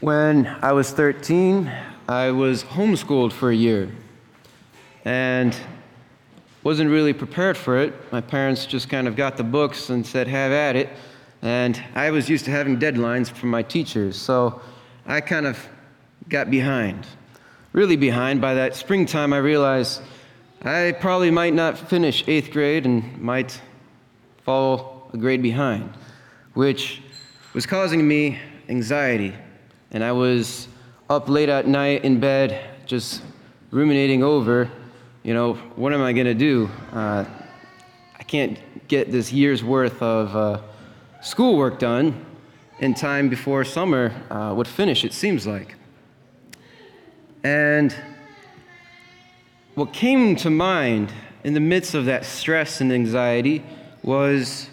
When I was 13, I was homeschooled for a year and wasn't really prepared for it. My parents just kind of got the books and said, have at it. And I was used to having deadlines from my teachers, so I kind of got behind. Really behind. By that springtime, I realized I probably might not finish eighth grade and might fall a grade behind, which was causing me anxiety and I was up late at night in bed, just ruminating over, you know, what am I going to do? Uh, I can't get this year's worth of uh, schoolwork done in time before summer uh, would finish, it seems like. And what came to mind in the midst of that stress and anxiety was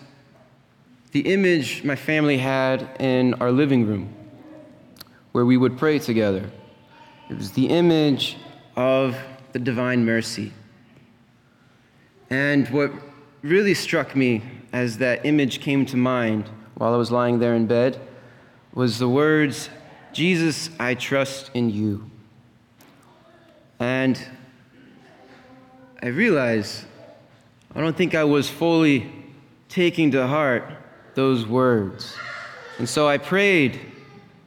the image my family had in our living room where we would pray together. It was the image of the divine mercy. And what really struck me as that image came to mind while I was lying there in bed was the words, Jesus, I trust in you. And I realized I don't think I was fully taking to heart those words. And so I prayed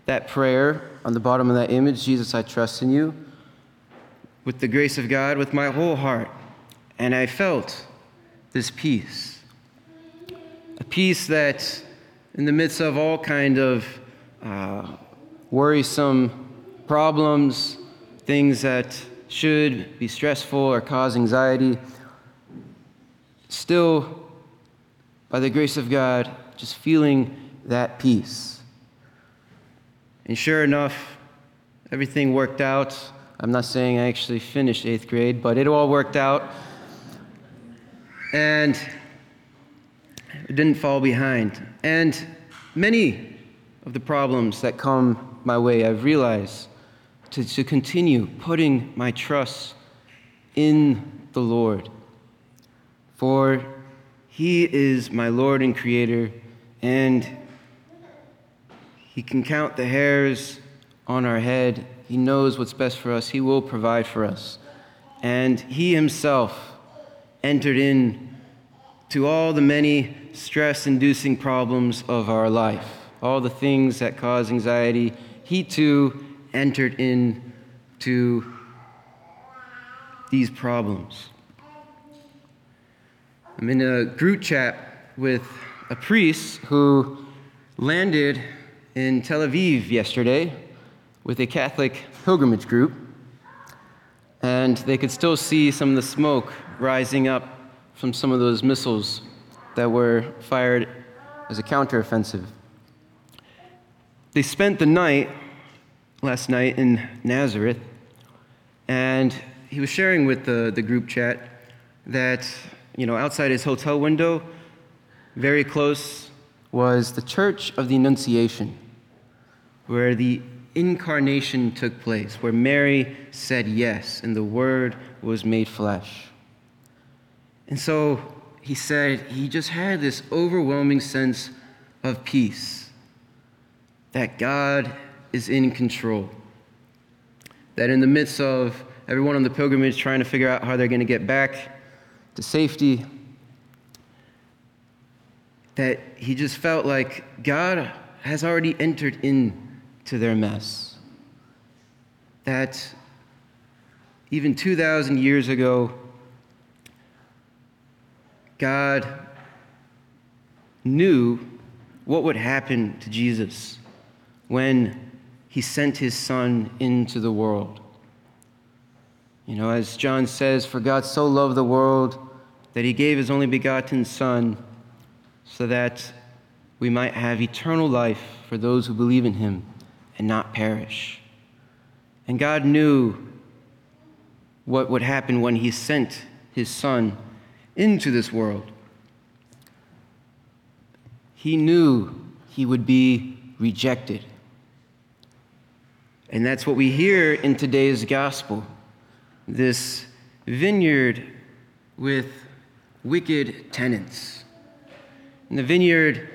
that prayer on the bottom of that image Jesus, I trust in you, with the grace of God, with my whole heart. And I felt this peace. A peace that, in the midst of all kind of uh, worrisome problems, things that should be stressful or cause anxiety, still, by the grace of God, just feeling that peace. And sure enough, everything worked out. I'm not saying I actually finished eighth grade, but it all worked out. And it didn't fall behind. And many of the problems that come my way, I've realized to, to continue putting my trust in the Lord. For He is my Lord and Creator, and he can count the hairs on our head. He knows what's best for us. He will provide for us. And He Himself entered in to all the many stress inducing problems of our life, all the things that cause anxiety. He too entered in to these problems. I'm in a group chat with a priest who landed in Tel Aviv yesterday with a Catholic pilgrimage group, and they could still see some of the smoke rising up from some of those missiles that were fired as a counteroffensive. They spent the night last night in Nazareth, and he was sharing with the, the group chat that, you know, outside his hotel window, very close, was the Church of the Annunciation where the incarnation took place, where Mary said yes and the Word was made flesh. And so he said he just had this overwhelming sense of peace that God is in control. That in the midst of everyone on the pilgrimage trying to figure out how they're going to get back to safety, that he just felt like God has already entered in to their mess. That even 2,000 years ago, God knew what would happen to Jesus when he sent his son into the world. You know, as John says, For God so loved the world that he gave his only begotten Son so that we might have eternal life for those who believe in him and not perish. And God knew what would happen when He sent His Son into this world. He knew He would be rejected. And that's what we hear in today's gospel this vineyard with wicked tenants. And the vineyard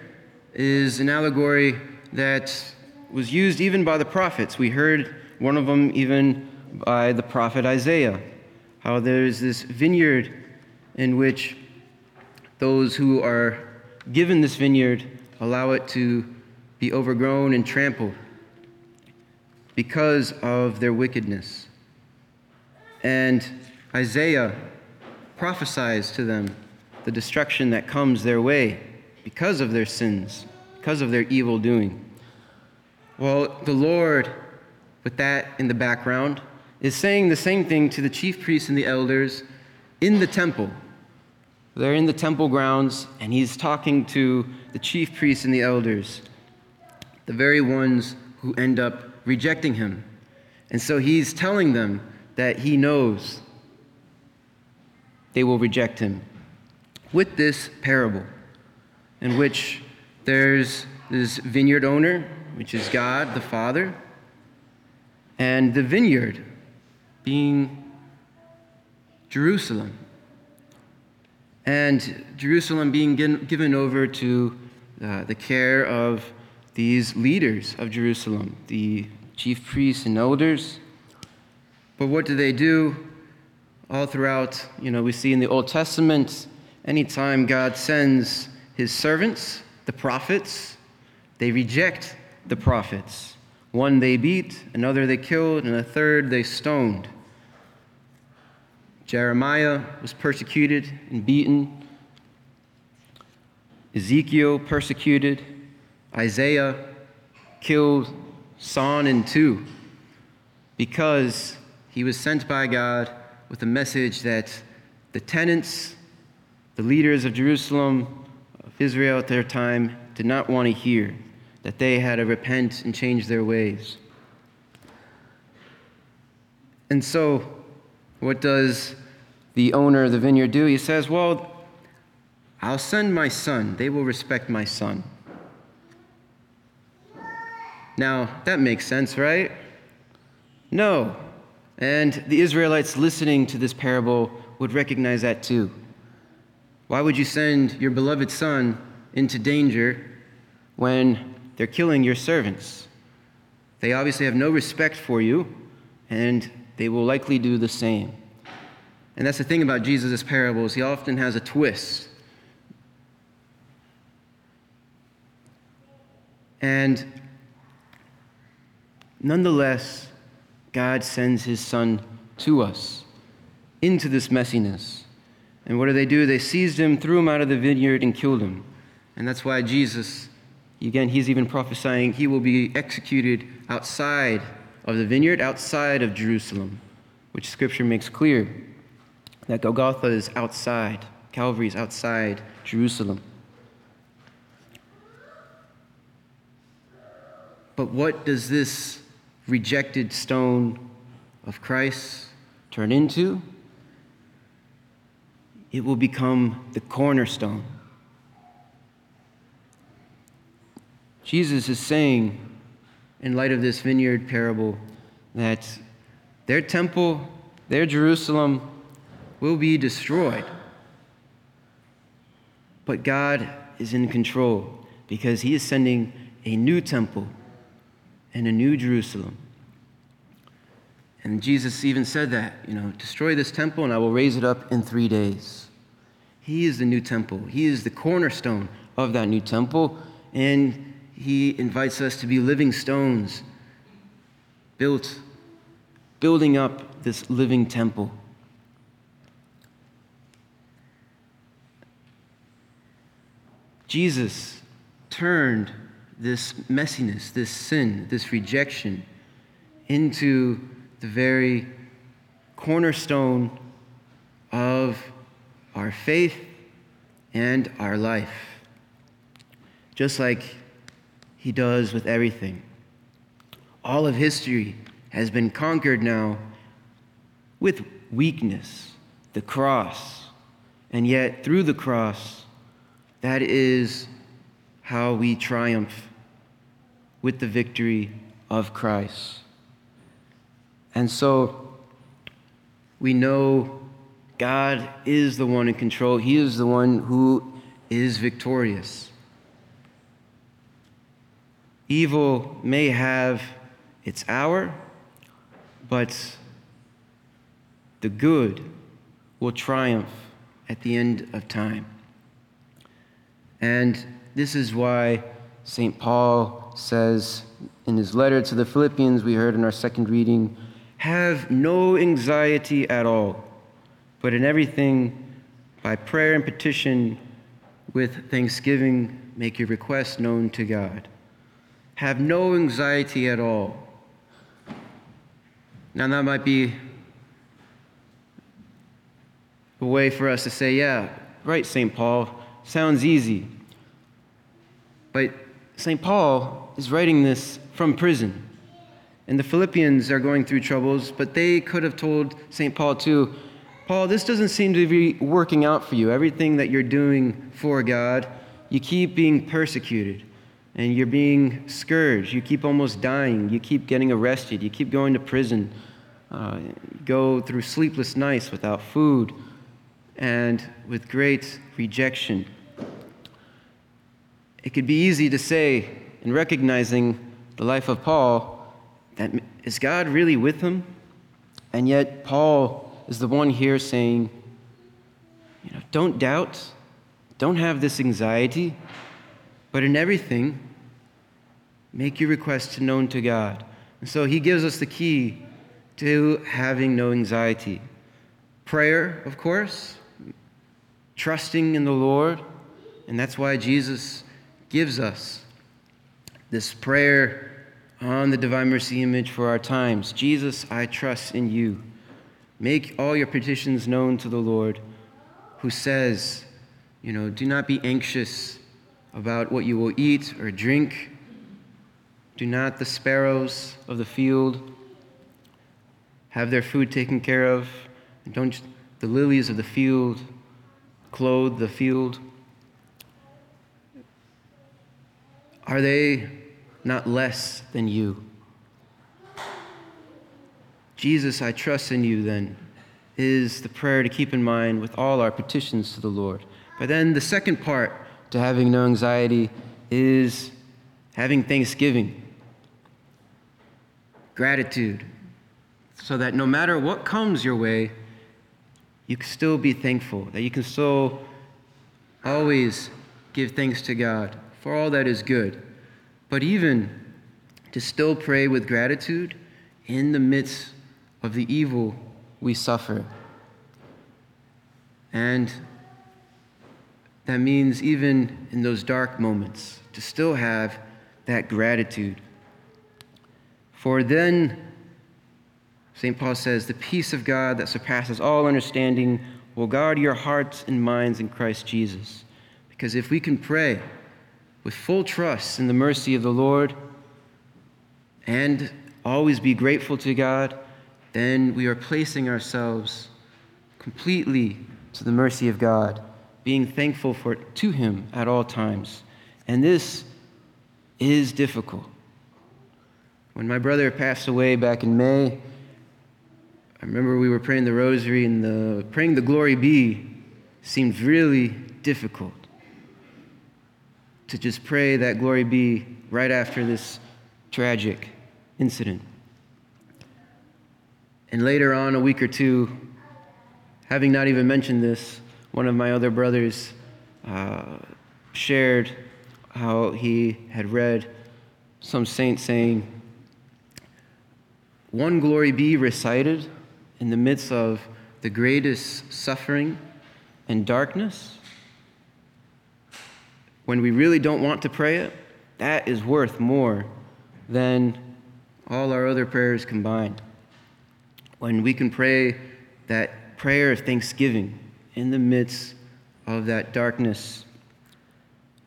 is an allegory that was used even by the prophets. We heard one of them even by the prophet Isaiah, how there's this vineyard in which those who are given this vineyard allow it to be overgrown and trampled because of their wickedness. And Isaiah prophesies to them the destruction that comes their way because of their sins, because of their evil doing. Well, the Lord, with that in the background, is saying the same thing to the chief priests and the elders in the temple. They're in the temple grounds, and he's talking to the chief priests and the elders, the very ones who end up rejecting him. And so he's telling them that he knows they will reject him with this parable, in which there's this vineyard owner, which is God the Father, and the vineyard being Jerusalem. And Jerusalem being given over to uh, the care of these leaders of Jerusalem, the chief priests and elders. But what do they do? All throughout, you know, we see in the Old Testament, anytime God sends his servants, the prophets, they reject the prophets. One they beat, another they killed, and a third they stoned. Jeremiah was persecuted and beaten. Ezekiel persecuted. Isaiah killed, sawn in two, because he was sent by God with a message that the tenants, the leaders of Jerusalem, of Israel at their time, did not want to hear, that they had to repent and change their ways. And so, what does the owner of the vineyard do? He says, Well, I'll send my son. They will respect my son. Now, that makes sense, right? No. And the Israelites listening to this parable would recognize that too. Why would you send your beloved son into danger when they're killing your servants? They obviously have no respect for you, and they will likely do the same. And that's the thing about Jesus' parables, he often has a twist. And Nonetheless, God sends his son to us into this messiness. And what do they do? They seized him, threw him out of the vineyard, and killed him. And that's why Jesus, again, he's even prophesying he will be executed outside of the vineyard, outside of Jerusalem, which scripture makes clear that Golgotha is outside, Calvary is outside Jerusalem. But what does this rejected stone of Christ turn into, it will become the cornerstone. Jesus is saying, in light of this vineyard parable, that their temple, their Jerusalem, will be destroyed. But God is in control because He is sending a new temple and a new Jerusalem. And Jesus even said that, you know, destroy this temple and I will raise it up in three days. He is the new temple, He is the cornerstone of that new temple, and He invites us to be living stones, built, building up this living temple. Jesus turned this messiness, this sin, this rejection into the very cornerstone of our faith and our life. Just like he does with everything. All of history has been conquered now with weakness, the cross. And yet, through the cross, that is how we triumph with the victory of Christ. And so we know God is the one in control, He is the one who is victorious. Evil may have its hour, but the good will triumph at the end of time. And this is why St. Paul says in his letter to the Philippians, we heard in our second reading, have no anxiety at all, but in everything, by prayer and petition, with thanksgiving, make your requests known to God. Have no anxiety at all. Now, that might be a way for us to say, yeah, right, St. Paul, sounds easy. But St. Paul is writing this from prison. And the Philippians are going through troubles, but they could have told St. Paul too, Paul, this doesn't seem to be working out for you. Everything that you're doing for God, you keep being persecuted and you're being scourged. You keep almost dying. You keep getting arrested. You keep going to prison. Uh, go through sleepless nights without food and with great rejection. It could be easy to say, in recognizing the life of Paul, that is God really with him? And yet, Paul is the one here saying, you know, don't doubt, don't have this anxiety, but in everything, make your requests known to God. And so he gives us the key to having no anxiety. Prayer, of course, trusting in the Lord, and that's why Jesus gives us this prayer on the Divine Mercy image for our times. Jesus, I trust in you. Make all your petitions known to the Lord, who says, you know, do not be anxious about what you will eat or drink. Do not the sparrows of the field have their food taken care of? Don't the lilies of the field clothe the field? Are they not less than you? Jesus, I trust in you, then, is the prayer to keep in mind with all our petitions to the Lord. But then the second part to having no anxiety is having thanksgiving, gratitude, so that no matter what comes your way, you can still be thankful, that you can still always give thanks to God for all that is good, but even to still pray with gratitude in the midst of the evil we suffer. And that means, even in those dark moments, to still have that gratitude. For then, St. Paul says, the peace of God that surpasses all understanding will guard your hearts and minds in Christ Jesus. Because if we can pray with full trust in the mercy of the Lord and always be grateful to God, then we are placing ourselves completely to the mercy of God, being thankful for to Him at all times. And this is difficult. When my brother passed away back in May, I remember we were praying the rosary, and the, praying the Glory Be seemed really difficult. To just pray that Glory Be right after this tragic incident. And later on, a week or two, having not even mentioned this, one of my other brothers uh, shared how he had read some saint saying, One glory be recited in the midst of the greatest suffering and darkness, when we really don't want to pray it, that is worth more than all our other prayers combined. When we can pray that prayer of thanksgiving in the midst of that darkness.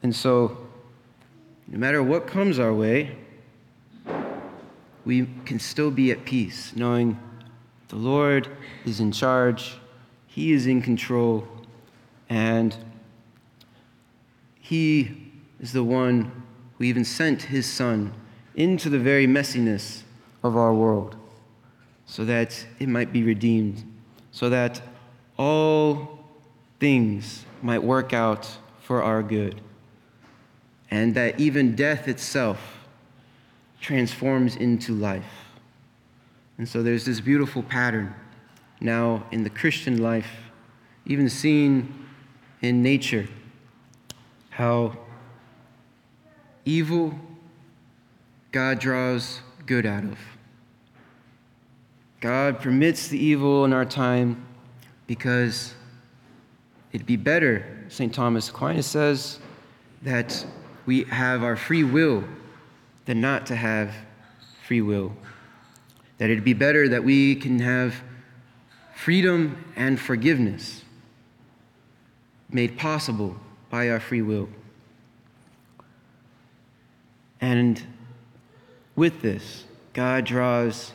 And so, no matter what comes our way, we can still be at peace, knowing the Lord is in charge, He is in control, and He is the one who even sent His Son into the very messiness of our world so that it might be redeemed, so that all things might work out for our good, and that even death itself transforms into life. And so there's this beautiful pattern now in the Christian life, even seen in nature, how evil God draws good out of. God permits the evil in our time because it'd be better, St. Thomas Aquinas says, that we have our free will than not to have free will. That it'd be better that we can have freedom and forgiveness made possible by our free will. And with this, God draws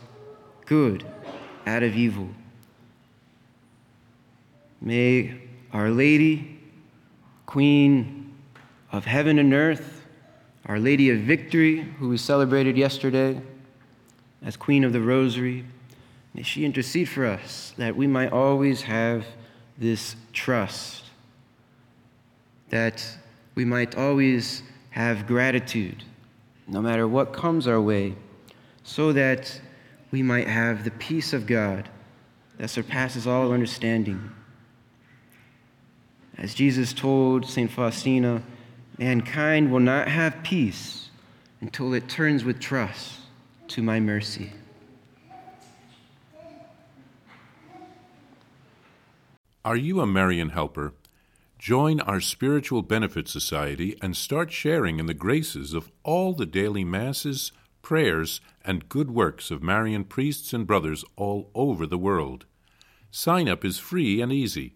good out of evil. May Our Lady, Queen of heaven and earth, Our Lady of Victory, who we celebrated yesterday as Queen of the Rosary, may she intercede for us that we might always have this trust, that we might always have gratitude no matter what comes our way, so that we might have the peace of God that surpasses all understanding. As Jesus told St. Faustina, mankind will not have peace until it turns with trust to my mercy. Are you a Marian helper? Join our Spiritual Benefit Society and start sharing in the graces of all the daily masses, prayers, and good works of Marian priests and brothers all over the world. Sign up is free and easy.